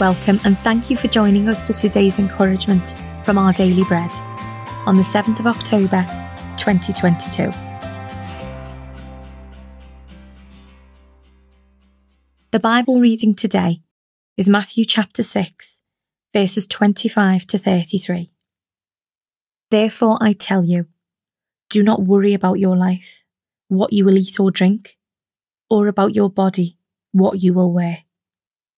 welcome, and thank you for joining us for today's encouragement from our daily bread on the 7th of October 2022. The Bible reading today is Matthew chapter 6, verses 25 to 33. Therefore, I tell you, do not worry about your life, what you will eat or drink, or about your body, what you will wear.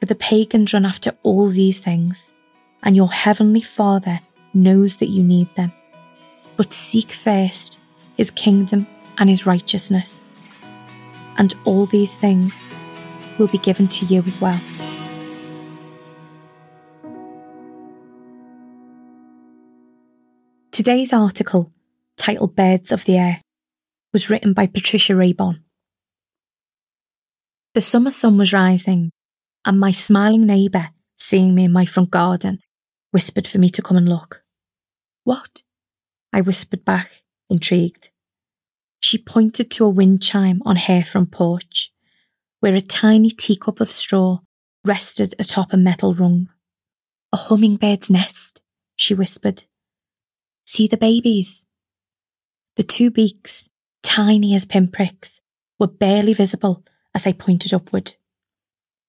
For the pagans run after all these things, and your heavenly Father knows that you need them. But seek first his kingdom and his righteousness, and all these things will be given to you as well. Today's article, titled Birds of the Air, was written by Patricia Raybon. The summer sun was rising and my smiling neighbour, seeing me in my front garden, whispered for me to come and look. What? I whispered back, intrigued. She pointed to a wind chime on her front porch, where a tiny teacup of straw rested atop a metal rung. A hummingbird's nest, she whispered. See the babies? The two beaks, tiny as pinpricks, were barely visible as they pointed upward.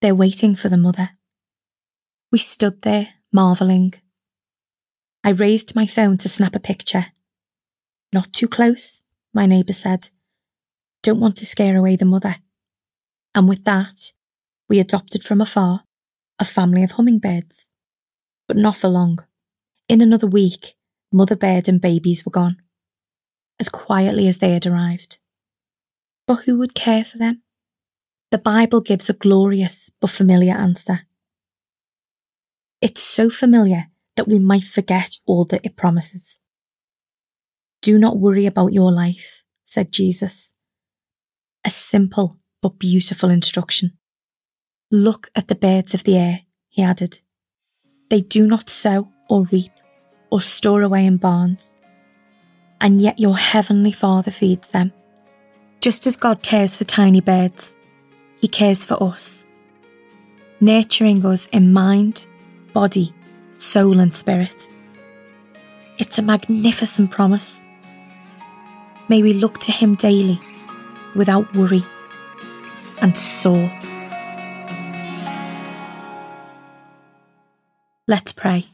They're waiting for the mother. We stood there, marvelling. I raised my phone to snap a picture. Not too close, my neighbour said. Don't want to scare away the mother. And with that, we adopted from afar a family of hummingbirds. But not for long. In another week, mother bird and babies were gone, as quietly as they had arrived. But who would care for them? The Bible gives a glorious but familiar answer. It's so familiar that we might forget all that it promises. Do not worry about your life, said Jesus. A simple but beautiful instruction. Look at the birds of the air, he added. They do not sow or reap or store away in barns, and yet your heavenly Father feeds them. Just as God cares for tiny birds, he cares for us, nurturing us in mind, body, soul, and spirit. It's a magnificent promise. May we look to Him daily without worry and soar. Let's pray.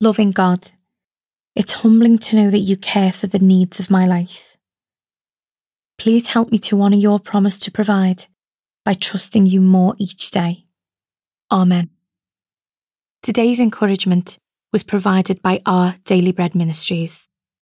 Loving God, it's humbling to know that you care for the needs of my life. Please help me to honour your promise to provide by trusting you more each day. Amen. Today's encouragement was provided by our Daily Bread Ministries.